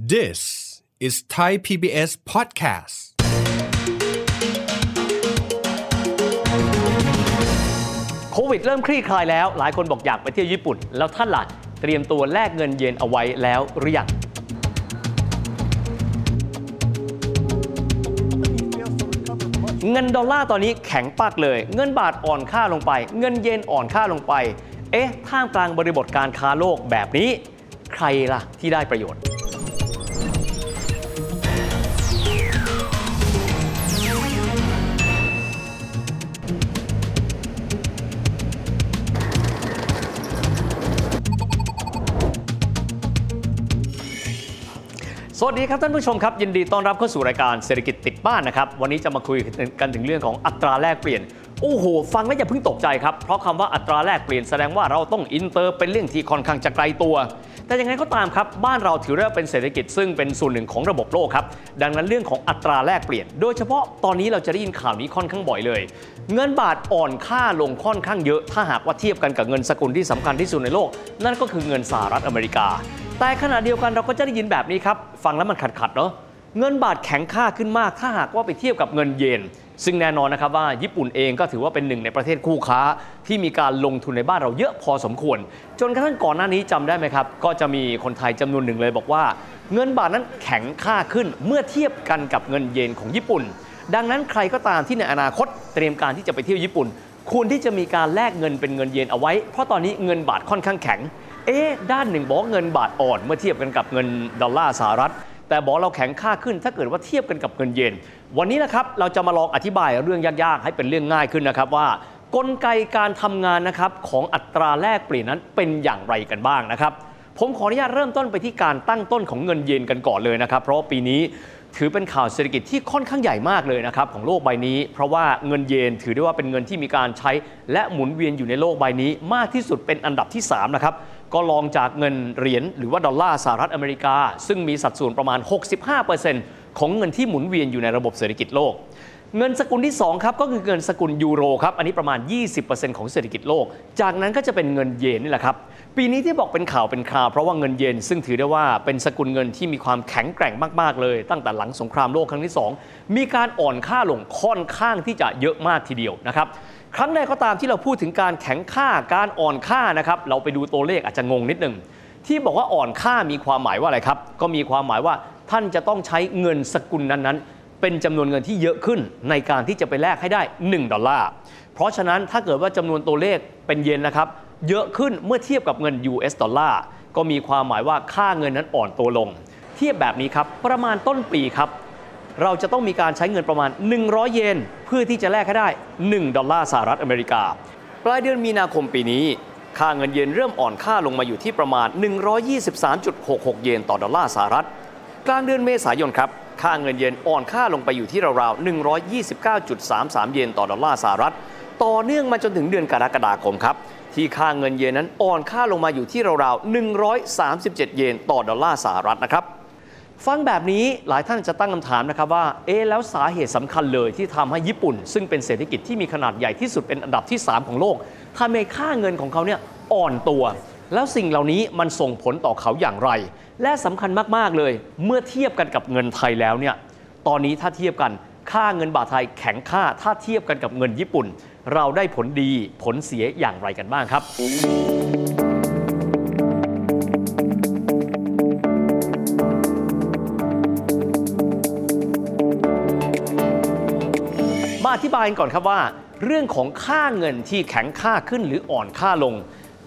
This is Thai PBS podcast. โควิดเริ่มคลี่คลายแล้ว หลายคนบอกอยากไปเที่ยวญี่ปุ่น แล้วท่านล่ะเตรียมตัวแลกเงินเยนเอาไว้แล้วหรือยังเงินดอลลาร์ตอนนี้แข็งปากเลย เงินบาทอ่อนค่าลงไป เงินเยนอ่อนค่าลงไป เอ๊ะ ท่ามกลางบริบทการค้าโลกแบบนี้ ใครล่ะที่ได้ประโยชน์ สวัสดีครับท่านผู้ชมครับยินดีต้อนรับเข้าสู่รายการเศรษฐกิจติดบ้านนะครับวันนี้จะมาคุยกันถึงเรื่องของอัตราแลกเปลี่ยนโอ้โหฟังแล้วอย่าเพิ่งตกใจครับเพราะคำว่าอัตราแลกเปลี่ยนแสดงว่าเราต้องอินเตอร์เป็นเรื่องที่ค่อนข้างจะไกลตัว แต่ยังไงก็ตามครับบ้านเราถือว่าเป็นเศรษฐกิจซึ่งเป็นส่วนหนึ่งของระบบโลกครับดังนั้นเรื่องของอัตราแลกเปลี่ยน โดยเฉพาะตอนนี้เราจะได้ยินข่าวนี้ค่อนข้างบ่อยเลย เงินบาทอ่อนค่าลงค่อนข้างเยอะ ถ้าหากว่าเทียบกันกับเงินสกุลที่สำคัญที่สุดในโลก นั่นก็คือเงินสหรัฐอเมริกา แต่ขณะเดียวกันเราก็จะได้ยินแบบนี้ครับ ฟังแล้วมันขัดๆเนาะเงินบาทแข็งค่าขึ้นมาก ถ้าหากว่าไปเทียบกับเงินเยน ซึ่งแน่นอนนะครับว่าญี่ปุ่นเองก็ถือว่าเป็นหนึ่งในประเทศคู่ค้า ที่มีการลงทุนในบ้านเราเยอะพอสมควร จนกระทั่งก่อนหน้านี้จำได้ไหมครับ ก็จะมีคนไทยจำนวนหนึ่งเลยบอกว่า เงินบาทนั้นแข็งค่าขึ้นเมื่อเทียบกันกับเงินเยนของญี่ปุ่น ดังนั้นใครก็ตามที่ในอนาคตเตรียมการที่จะไปเที่ยวญี่ปุ่นควรที่จะมีการแลกเงินเป็นเงินเยนเอาไว้ เพราะตอนนี้เงินบาทค่อนข้างแข็ง เอ๊ะด้านหนึ่งบอกเงินบาทอ่อนเมื่อเทียบกันกับเงินดอลลาร์สหรัฐ แต่บอกเราแข็งค่าขึ้นถ้าเกิดว่าเทียบกันกับเงินเยนวันนี้นะครับเราจะมาลองอธิบายเรื่องยากๆ ให้เป็นเรื่องง่ายขึ้นนะครับว่ากลไกการทำงานนะครับของอัตราแลกเปลี่ยนนั้นเป็นอย่างไรกันบ้างนะครับ ผมขออนุญาตเริ่มต้นไปที่การตั้งต้นของเงินเยนกันก่อนเลยนะครับ เพราะปีนี้ถือเป็นข่าวเศรษฐกิจที่ค่อนข้างใหญ่มากเลยนะครับของโลกใบนี้ เพราะว่าเงินเยนถือได้ว่าเป็นเงินที่มีการใช้ และหมุนเวียนอยู่ในโลกใบนี้ มากที่สุดเป็นอันดับที่3นะครับ ก็ลองจากเงินเหรียญหรือว่าดอลลาร์สหรัฐอเมริกา ซึ่งมีสัดส่วนประมาณ 65%ของเงินที่หมุนเวียนอยู่ในระบบเศรษฐกิจโลก เงินสกุลที่2ครับก็คือเงินสกุลยูโรครับอันนี้ประมาณ 20%ของเศรษฐกิจโลก จากนั้นก็จะเป็นเงินเยนนี่แหละครับปีนี้ที่บอกเป็นข่าวเป็นคราวเพราะว่าเงินเยนซึ่งถือได้ว่าเป็นสกุลเงินที่มีความแข็งแกร่งมาก ๆ เลย ตั้งแต่หลังสงครามโลกครั้งที่ 2 มีการอ่อนค่าลงค่อนข้างที่จะเยอะมากทีเดียวนะครับ ครั้งใดก็ตามที่เราพูดถึงการแข็งค่าการอ่อนค่านะครับเราไปดูตัวเลขอาจจะงงนิดนึงที่บอกว่าอ่อนค่ามีความหมายว่าอะไรครับ ก็มีความหมายว่าท่านจะต้องใช้เงินสกุลนั้นๆ เป็นจำนวนเงินที่เยอะขึ้นในการที่จะไปแลกให้ได้ 1 ดอลลาร์ เพราะฉะนั้นถ้าเกิดว่าจำนวนตัวเลขเป็นเยนนะครับ เยอะขึ้นเมื่อเทียบกับเงิน US ดอลลาร์ก็มีความหมายว่าค่าเงินนั้นอ่อนตัวลง เทียบแบบนี้ครับประมาณต้นปีครับ เราจะต้องมีการใช้เงินประมาณ 100 เยนเพื่อที่จะแลกให้ได้ 1 ดอลลาร์สหรัฐอเมริกา ปลายเดือนมีนาคมปีนี้ ค่าเงินเยนเริ่มอ่อนค่าลงมาอยู่ที่ประมาณ 123.66 เยนต่อดอลลาร์สหรัฐ กลางเดือนเมษายนครับ ค่าเงินเยนอ่อนค่าลงไปอยู่ที่ราวๆ 129.33 เยนต่อดอลลาร์สหรัฐ ต่อเนื่องมาจนถึงเดือนกรกฎาคมครับที่ค่าเงินเยนนั้นอ่อนค่าลงมาอยู่ที่ราวๆ 137 เยนต่อดอลลาร์สหรัฐนะครับ ฟังแบบนี้หลายท่านจะตั้งคำถามนะครับว่า เอ๊แล้วสาเหตุสำคัญเลยที่ทำให้ญี่ปุ่น ซึ่งเป็นเศรษฐกิจที่มีขนาดใหญ่ที่สุดเป็นอันดับที่ 3 ของโลกทำให้ค่าเงินของเขาเนี่ยอ่อนตัว แล้วสิ่งเหล่านี้มันส่งผลต่อเขาอย่างไร และสำคัญมากๆเลย เมื่อเทียบกันกับเงินไทยแล้วเนี่ยตอนนี้ถ้าเทียบกันค่าเงินบาทไทยแข็งค่าถ้าเทียบกันกับเงินญี่ปุ่น เราได้ผลดีผลเสียอย่างไรกันบ้างครับ ธิบายกันก่อนครับว่า เรื่องของค่าเงินที่แข็งค่าขึ้นหรืออ่อนค่าลง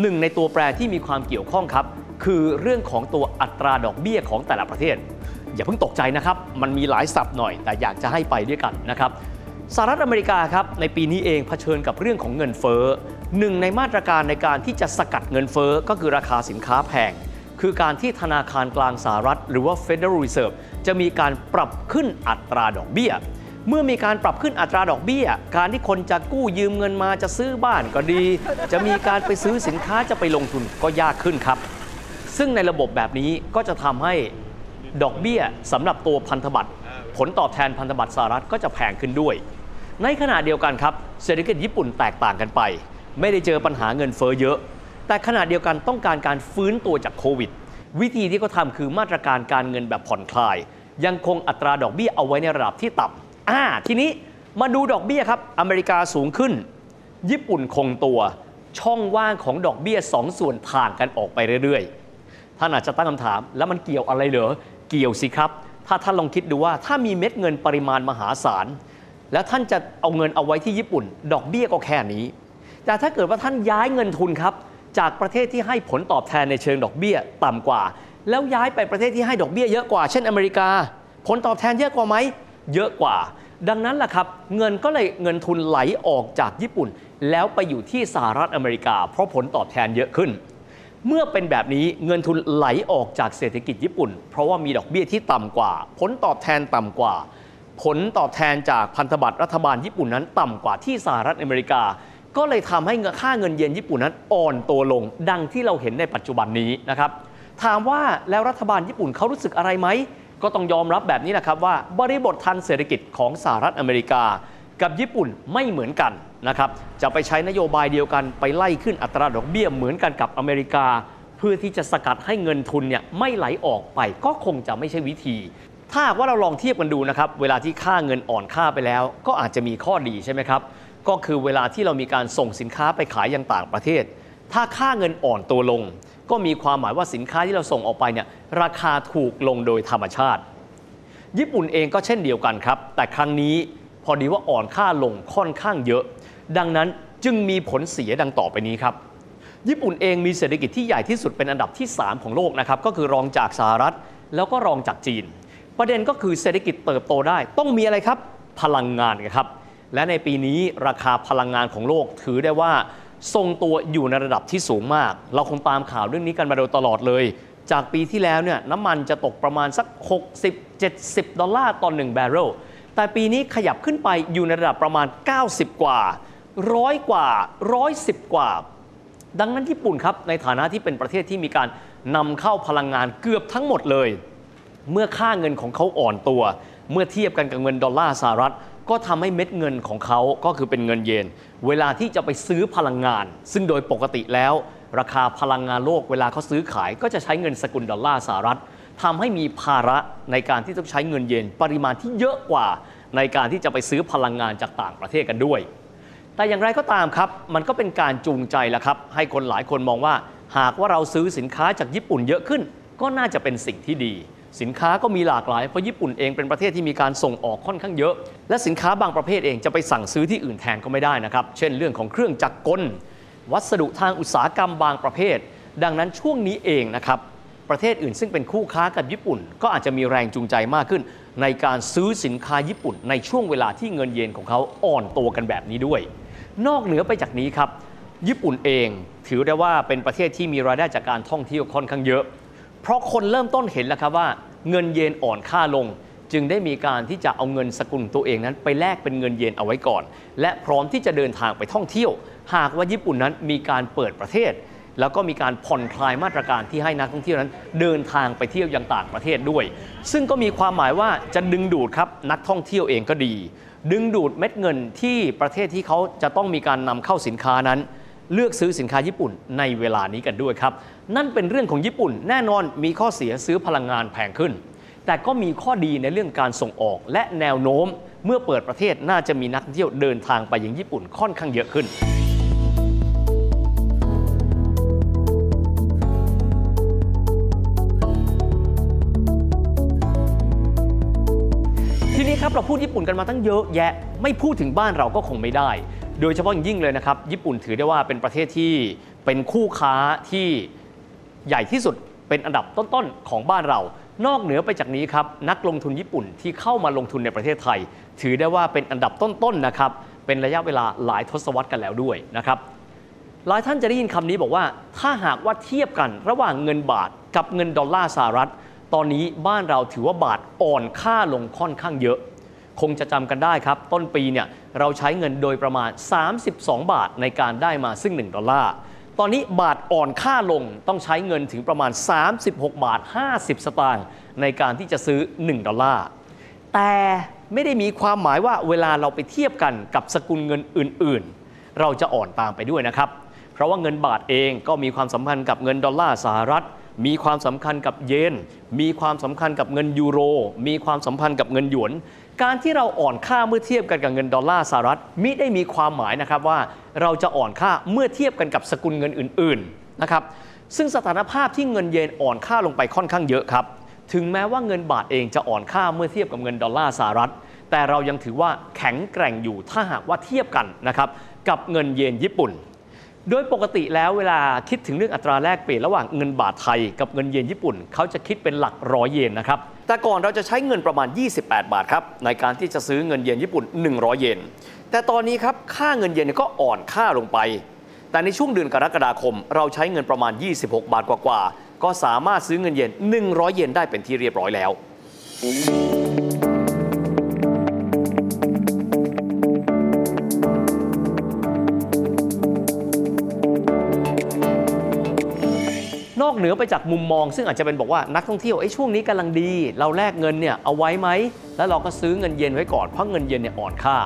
หนึ่งในตัวแปรที่มีความเกี่ยวข้องครับ คือเรื่องของตัวอัตราดอกเบี้ยของแต่ละประเทศ อย่าเพิ่งตกใจนะครับ มันมีหลายศัพท์หน่อย แต่อยากจะให้ไปด้วยกันนะครับสหรัฐอเมริกาครับในปีนี้เองเผชิญกับเรื่องของเงินเฟ้อหนึ่งในมาตรการในการที่จะสกัดเงินเฟ้อก็คือราคาสินค้าแพง คือการที่ธนาคารกลางสหรัฐ หรือว่า Federal Reserve จะมีการปรับขึ้นอัตราดอกเบี้ย เมื่อมีการปรับขึ้นอัตราดอกเบี้ย การที่คนจะกู้ยืมเงินมาจะซื้อบ้านก็ดี จะมีการไปซื้อสินค้าจะไปลงทุนก็ยากขึ้นครับ ซึ่งในระบบแบบนี้ก็จะทำให้ดอกเบี้ยสำหรับตัวพันธบัตรผลตอบแทนพันธบัตรสหรัฐก็จะแพงขึ้นด้วย ในขณะเดียวกันครับเศรษฐกิจญี่ปุ่นแตกต่างกันไป ไม่ได้เจอปัญหาเงินเฟ้อเยอะ แต่ขณะเดียวกันต้องการการฟื้นตัวจากโควิด วิธีที่เขาทำคือมาตรการการเงินแบบผ่อนคลาย ยังคงอัตราดอกเบี้ยเอาไว้ในระดับที่ต่ำ อ่าทีนี้มาดูดอกเบี้ยครับ อเมริกาสูงขึ้น ญี่ปุ่นคงตัว ช่องว่างของดอกเบี้ยสองส่วนถ่างกันออกไปเรื่อยๆ ท่านอาจจะตั้งคำถาม แล้วมันเกี่ยวอะไรเหรอ เกี่ยวสิครับ ถ้าท่านลองคิดดูว่าถ้ามีเม็ดเงินปริมาณมหาศาล แล้วท่านจะเอาเงินเอาไว้ที่ญี่ปุ่น ดอกเบี้ยก็แค่นี้ แต่ถ้าเกิดว่าท่านย้ายเงินทุนครับ จากประเทศที่ให้ผลตอบแทนในเชิงดอกเบี้ยต่ำกว่า แล้วย้ายไปประเทศที่ให้ดอกเบี้ยเยอะกว่า เช่นอเมริกา ผลตอบแทนเยอะกว่าไหม เยอะกว่า ดังนั้นแหละครับ เงินก็เลยเงินทุนไหลออกจากญี่ปุ่น แล้วไปอยู่ที่สหรัฐอเมริกา เพราะผลตอบแทนเยอะขึ้น เมื่อเป็นแบบนี้เงินทุนไหลออกจากเศรษฐกิจญี่ปุ่น เพราะว่ามีดอกเบี้ยที่ต่ำกว่า ผลตอบแทนต่ำกว่า ผลตอบแทนจากพันธบัตรรัฐบาลญี่ปุ่นนั้นต่ำกว่าที่สหรัฐอเมริกา ก็เลยทำให้ค่าเงินเยนญี่ปุ่นนั้นอ่อนตัวลง ดังที่เราเห็นในปัจจุบันนี้นะครับถามว่าแล้วรัฐบาลญี่ปุ่นเขารู้สึกอะไรไหม ก็ต้องยอมรับแบบนี้นะครับว่าบริบททางเศรษฐกิจของสหรัฐอเมริกา กับญี่ปุ่นไม่เหมือนกันนะครับจะไปใช้นโยบายเดียวกันไปไล่ขึ้นอัตราดอกเบี้ยเหมือนกันกับอเมริกา เพื่อที่จะสกัดให้เงินทุนเนี่ยไม่ไหลออกไปก็คงจะไม่ใช่วิธี ถ้าว่าเราลองเทียบกันดูนะครับเวลาที่ค่าเงินอ่อนค่าไปแล้ว ก็อาจจะมีข้อดีใช่ไหมครับก็คือเวลาที่เรามีการส่งสินค้าไปขายยังต่างประเทศ ถ้าค่าเงินอ่อนตัวลง ก็มีความหมายว่าสินค้าที่เราส่งออกไปเนี่ยราคาถูกลงโดยธรรมชาติ ญี่ปุ่นเองก็เช่นเดียวกันครับ แต่ครั้งนี้พอดีว่าอ่อนค่าลงค่อนข้างเยอะ ดังนั้นจึงมีผลเสียดังต่อไปนี้ครับ ญี่ปุ่นเองมีเศรษฐกิจที่ใหญ่ที่สุดเป็นอันดับที่ 3 ของโลกนะครับก็คือรองจากสหรัฐแล้วก็รองจากจีน ประเด็นก็คือเศรษฐกิจเติบโตได้ ต้องมีอะไรครับ พลังงานครับและในปีนี้ราคาพลังงานของโลกถือได้ว่า ทรงตัวอยู่ในระดับที่สูงมาก เราคงตามข่าวเรื่องนี้กันมาโดยตลอดเลย จากปีที่แล้วเนี่ยน้ำมันจะตกประมาณสัก 60-70 ดอลลาร์ต่อ1แบเรลแต่ปีนี้ขยับขึ้นไปอยู่ในระดับประมาณ 90 กว่าร้อยกว่า110กว่า ดังนั้นญี่ปุ่นครับ ในฐานะที่เป็นประเทศที่มีการนำเข้าพลังงานเกือบทั้งหมดเลย เมื่อค่าเงินของเขาอ่อนตัว เมื่อเทียบกันกับเงินดอลลาร์สหรัฐ ก็ทำให้เม็ดเงินของเขาก็คือเป็นเงินเยน เวลาที่จะไปซื้อพลังงาน ซึ่งโดยปกติแล้ว ราคาพลังงานโลกเวลาเขาซื้อขาย ก็จะใช้เงินสกุลดอลลาร์สหรัฐทำให้มีภาระในการที่ต้องใช้เงินเยน ปริมาณที่เยอะกว่า ในการที่จะไปซื้อพลังงานจากต่างประเทศกันด้วย แต่อย่างไรก็ตามครับ มันก็เป็นการจูงใจแหละครับ ให้คนหลายคนมองว่า หากว่าเราซื้อสินค้าจากญี่ปุ่นเยอะขึ้น ก็น่าจะเป็นสิ่งที่ดี สินค้าก็มีหลากหลาย เพราะญี่ปุ่นเองเป็นประเทศที่มีการส่งออกค่อนข้างเยอะ และสินค้าบางประเภทเองจะไปสั่งซื้อที่อื่นแทนก็ไม่ได้นะครับ เช่นเรื่องของเครื่องจักรกล วัสดุทางอุตสาหกรรมบางประเภท ดังนั้นช่วงนี้เองนะครับประเทศอื่นซึ่งเป็นคู่ค้ากับญี่ปุ่น ก็อาจจะมีแรงจูงใจมากขึ้น ในการซื้อสินค้าญี่ปุ่น ในช่วงเวลาที่เงินเยนของเขาอ่อนตัวกันแบบนี้ด้วย นอกเหนือไปจากนี้ครับ ญี่ปุ่นเองถือได้ว่าเป็นประเทศที่มีรายได้จากการท่องเที่ยวค่อนข้างเยอะ เพราะคนเริ่มต้นเห็นแล้วครับว่า เงินเยนอ่อนค่าลง จึงได้มีการที่จะเอาเงินสกุลตัวเองนั้น ไปแลกเป็นเงินเยนเอาไว้ก่อน และพร้อมที่จะเดินทางไปท่องเที่ยว หากว่าญี่ปุ่นนั้นมีการเปิดประเทศ แล้วก็มีการผ่อนคลายมาตรการที่ให้นักท่องเที่ยวนั้น เดินทางไปเที่ยวยังต่างประเทศด้วย ซึ่งก็มีความหมายว่าจะดึงดูดครับนักท่องเที่ยวเองก็ดี ดึงดูดเม็ดเงินที่ประเทศที่เขาจะต้องมีการนำเข้าสินค้านั้น เลือกซื้อสินค้าญี่ปุ่นในเวลานี้กันด้วยครับ นั่นเป็นเรื่องของญี่ปุ่นแน่นอนมีข้อเสียซื้อพลังงานแพงขึ้น แต่ก็มีข้อดีในเรื่องการส่งออกและแนวโน้ม เมื่อเปิดประเทศน่าจะมีนักเที่ยวเดินทางไปยังญี่ปุ่นค่อนข้างเยอะขึ้นทีนี้ครับเราพูดญี่ปุ่นกันมาตั้งเยอะแยะ ไม่พูดถึงบ้านเราก็คงไม่ได้ โดยเฉพาะยิ่งเลยนะครับ ญี่ปุ่นถือได้ว่าเป็นประเทศที่เป็นคู่ค้าที่ใหญ่ที่สุดเป็นอันดับต้นๆของบ้านเรา นอกเหนือไปจากนี้ครับนักลงทุนญี่ปุ่นที่เข้ามาลงทุนในประเทศไทย ถือได้ว่าเป็นอันดับต้นๆนะครับเป็นระยะเวลาหลายทศวรรษกันแล้วด้วยนะครับหลายท่านจะได้ยินคำนี้บอกว่า ถ้าหากว่าเทียบกันระหว่างเงินบาทกับเงินดอลลาร์สหรัฐ ตอนนี้บ้านเราถือว่าบาทอ่อนค่าลงค่อนข้างเยอะ คงจะจำกันได้ครับ ต้นปีเนี่ย เราใช้เงินโดยประมาณ 32 บาทในการได้มาซึ่ง 1 ดอลลาร์ ตอนนี้บาทอ่อนค่าลงต้องใช้เงินถึงประมาณ 36 บาท 50 สตางค์ในการที่จะซื้อ 1 ดอลลาร์ แต่ไม่ได้มีความหมายว่าเวลาเราไปเทียบกันกับสกุลเงินอื่น ๆ เราจะอ่อนตามไปด้วยนะครับ เพราะว่าเงินบาทเองก็มีความสัมพันธ์กับเงินดอลลาร์สหรัฐ มีความสำคัญกับเยน มีความสำคัญกับเงินยูโร มีความสัมพันธ์กับเงินหยวน การที่เราอ่อนค่าเมื่อเทียบกันกับเงินดอลลาร์สหรัฐมิได้มีความหมายนะครับว่าเราจะอ่อนค่าเมื่อเทียบกันกับสกุลเงินอื่นๆนะครับซึ่งสถานภาพที่เงินเยนอ่อนค่าลงไปค่อนข้างเยอะครับ ถึงแม้ว่าเงินบาทเองจะอ่อนค่าเมื่อเทียบกับเงินดอลลาร์สหรัฐ แต่เรายังถือว่าแข็งแกร่งอยู่ถ้าหากว่าเทียบกันนะครับกับเงินเยนญี่ปุ่น โดยปกติแล้วเวลาคิดถึงเรื่องอัตราแลกเปลี่ยนระหว่างเงินบาทไทยกับเงินเยนญี่ปุ่น เขาจะคิดเป็นหลักร้อยเยนนะครับ แต่ก่อนเราจะใช้เงินประมาณ 28 บาทครับในการที่จะซื้อเงินเยนญี่ปุ่น 100 เยน แต่ตอนนี้ครับค่าเงินเยนก็อ่อนค่าลงไป แต่ในช่วงเดือนกรกฎาคม เราใช้เงินประมาณ 26 บาทกว่าๆ ก็สามารถซื้อเงินเยน 100 เยนได้เป็นที่เรียบร้อยแล้ว เหนือไปจากมุมมอง ซึ่งอาจจะเป็นบอกว่านักท่องเที่ยวไอ้ช่วงนี้กำลังดี เราแลกเงินเนี่ยเอาไว้ไหม แล้วเราก็ซื้อเงินเยนไว้ก่อนเพราะเงินเยนเนี่ยอ่อนค่า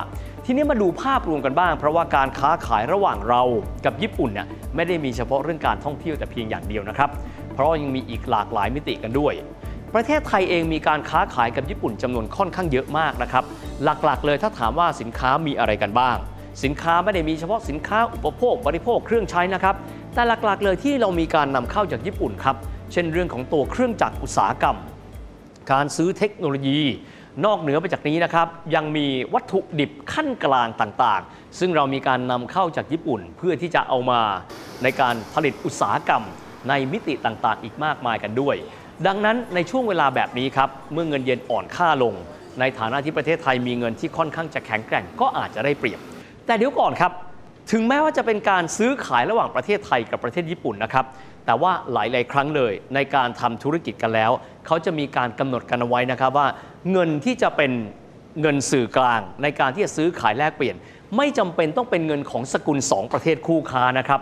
ทีนี้มาดูภาพรวมกันบ้าง เพราะว่าการค้าขายระหว่างเรากับญี่ปุ่นเนี่ยไม่ได้มีเฉพาะเรื่องการท่องเที่ยวแต่เพียงอย่างเดียวนะครับ เพราะยังมีอีกหลากหลายมิติกันด้วยประเทศไทยเองมีการค้าขายกับญี่ปุ่นจำนวนค่อนข้างเยอะมากนะครับ หลักๆ เลยถ้าถามว่าสินค้ามีอะไรกันบ้าง สินค้าไม่ได้มีเฉพาะสินค้าอุปโภคบริโภคเครื่องใช้นะครับ แต่หลักๆ เลยที่เรามีการนำเข้าจากญี่ปุ่นครับ เช่นเรื่องของตัวเครื่องจักรอุตสาหกรรม การซื้อเทคโนโลยี นอกเหนือไปจากนี้นะครับ ยังมีวัตถุดิบขั้นกลางต่างๆ ซึ่งเรามีการนำเข้าจากญี่ปุ่นเพื่อที่จะเอามาในการผลิตอุตสาหกรรม ในมิติต่างๆ อีกมากมายกันด้วย ดังนั้นในช่วงเวลาแบบนี้ครับเมื่อเงินเยนอ่อนค่าลง ในฐานะที่ประเทศไทยมีเงินที่ค่อนข้างจะแข็งแกร่งก็อาจจะได้เปรียบ แต่เดี๋ยวก่อนครับ ถึงแม้ว่าจะเป็นการซื้อขายระหว่างประเทศไทยกับประเทศญี่ปุ่นนะครับ แต่ว่าหลาย ๆ ครั้งเลยในการทำธุรกิจกันแล้ว เขาจะมีการกำหนดกันเอาไว้นะครับว่า เงินที่จะเป็นเงินสื่อกลาง ในการที่จะซื้อขายแลกเปลี่ยน ไม่จำเป็นต้องเป็นเงินของสกุล 2 ประเทศคู่ค้านะครับ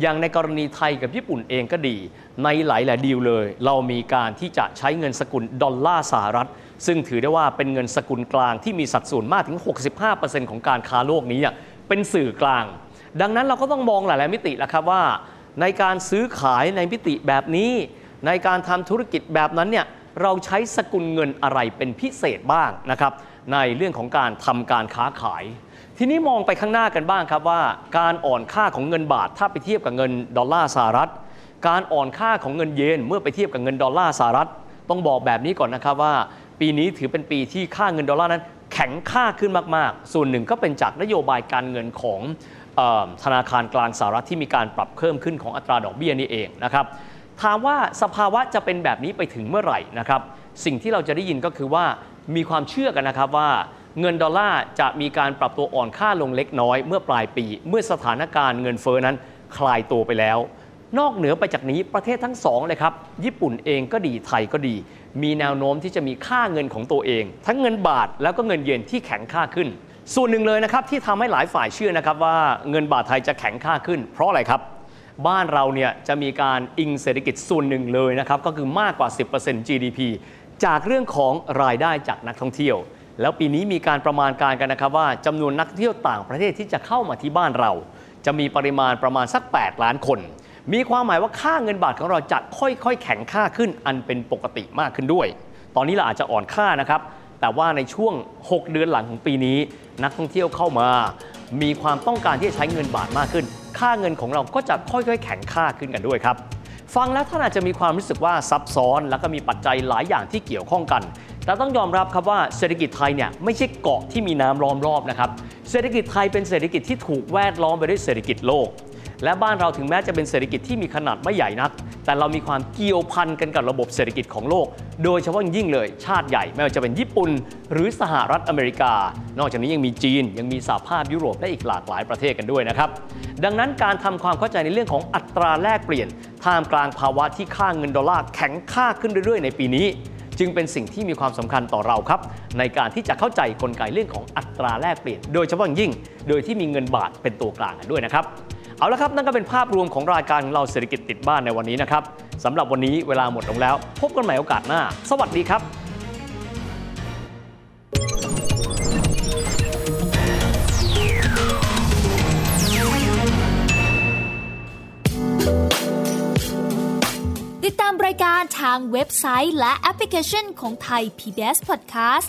อย่างในกรณีไทยกับญี่ปุ่นเองก็ดี ในหลาย ๆ ดีลเลย เรามีการที่จะใช้เงินสกุลดอลลาร์สหรัฐ ซึ่งถือได้ว่าเป็นเงินสกุลกลางที่มีสัดส่วนมากถึง 65%ของการค้าโลกนี้อะ เป็นสื่อกลาง ดังนั้นเราก็ต้องมองหลาย ๆ มิติแล้วครับว่า ในการซื้อขายในมิติแบบนี้ ในการทำธุรกิจแบบนั้นเนี่ยเราใช้สกุลเงินอะไรเป็นพิเศษบ้างนะครับในเรื่องของการทำการค้าขาย ทีนี้มองไปข้างหน้ากันบ้างครับว่า การอ่อนค่าของเงินบาทถ้าไปเทียบกับเงินดอลลาร์สหรัฐ การอ่อนค่าของเงินเยนเมื่อไปเทียบกับเงินดอลลาร์สหรัฐ ต้องบอกแบบนี้ก่อนนะครับว่า ปีนี้ถือเป็นปีที่ค่าเงินดอลลาร์นั้น แข็งค่าขึ้นมากๆ ส่วนหนึ่งก็เป็นจากนโยบายการเงินของธนาคารกลางสหรัฐที่มีการปรับเพิ่มขึ้นของอัตราดอกเบี้ยนี่เองนะครับถามว่าสภาวะจะเป็นแบบนี้ไปถึงเมื่อไหร่นะครับสิ่งที่เราจะได้ยินก็คือว่ามีความเชื่อกันนะครับว่าเงินดอลลาร์จะมีการปรับตัวอ่อนค่าลงเล็กน้อยเมื่อปลายปี เมื่อสถานการณ์เงินเฟ้อนั้นคลายตัวไปแล้ว นอกเหนือไปจากนี้ประเทศทั้งสองเลยครับ ญี่ปุ่นเองก็ดีไทยก็ดี มีแนวโน้มที่จะมีค่าเงินของตัวเอง ทั้งเงินบาทแล้วก็เงินเยนที่แข็งค่าขึ้น ส่วนหนึ่งเลยนะครับที่ทำให้หลายฝ่ายเชื่อนะครับว่าเงินบาทไทยจะแข็งค่าขึ้น เพราะอะไรครับบ้านเราเนี่ยจะมีการอิงเศรษฐกิจส่วนหนึ่งเลยนะครับก็คือมากกว่า 10% GDP จากเรื่องของรายได้จากนักท่องเที่ยว แล้วปีนี้มีการประมาณการกันนะครับว่าจำนวนนักท่องเที่ยวต่างประเทศที่จะเข้ามาที่บ้านเรา จะมีปริมาณประมาณสัก 8 ล้านคน มีความหมายว่าค่าเงินบาทของเราจะค่อยๆ แข็งค่าขึ้นอันเป็นปกติมากขึ้นด้วย ตอนนี้เราอาจจะอ่อนค่านะครับ แต่ว่าในช่วง 6 เดือนหลังของปีนี้ นักท่องเที่ยวเข้ามา มีความต้องการที่จะใช้เงินบาทมากขึ้น ค่าเงินของเราก็จะค่อยๆ แข็งค่าขึ้นกันด้วยครับ ฟังแล้วท่านอาจจะมีความรู้สึกว่าซับซ้อน แล้วก็มีปัจจัยหลายอย่างที่เกี่ยวข้องกัน แต่ต้องยอมรับครับว่าเศรษฐกิจไทยเนี่ยไม่ใช่เกาะที่มีน้ำล้อมรอบนะครับ เศรษฐกิจไทยเป็นเศรษฐกิจที่ถูกแวดล้อมไปด้วยเศรษฐกิจโลก และบ้านเราถึงแม้จะเป็นเศรษฐกิจที่มีขนาดไม่ใหญ่นัก แต่เรามีความเกี่ยวพันกันกับระบบเศรษฐกิจของโลก โดยเฉพาะยิ่งเลยชาติใหญ่ ไม่ว่าจะเป็นญี่ปุ่น หรือสหรัฐอเมริกา นอกจากนี้ยังมีจีน ยังมีสหภาพยุโรปและอีกหลากหลายประเทศกันด้วยนะครับ ดังนั้นการทำความเข้าใจในเรื่องของอัตราแลกเปลี่ยนท่ามกลางภาวะที่ค่าเงินดอลลาร์แข็งค่าขึ้นเรื่อยๆ ในปีนี้จึงเป็นสิ่งที่มีความสำคัญต่อเราครับ ในการที่จะเข้าใจกลไกเรื่องของอัตราแลกเปลี่ยน โดยเฉพาะอย่างยิ่ง โดยที่มีเงินบาทเป็นตัวกลางกันด้วยนะครับ เอาละครับนั่นก็เป็นภาพรวมของรายการของเราเศรษฐกิจติดบ้านในวันนี้นะครับสำหรับวันนี้เวลาหมดลงแล้ว พบกันใหม่โอกาสหน้า สวัสดีครับติดตามรายการทางเว็บไซต์และแอปพลิเคชันของไทย PBS Podcast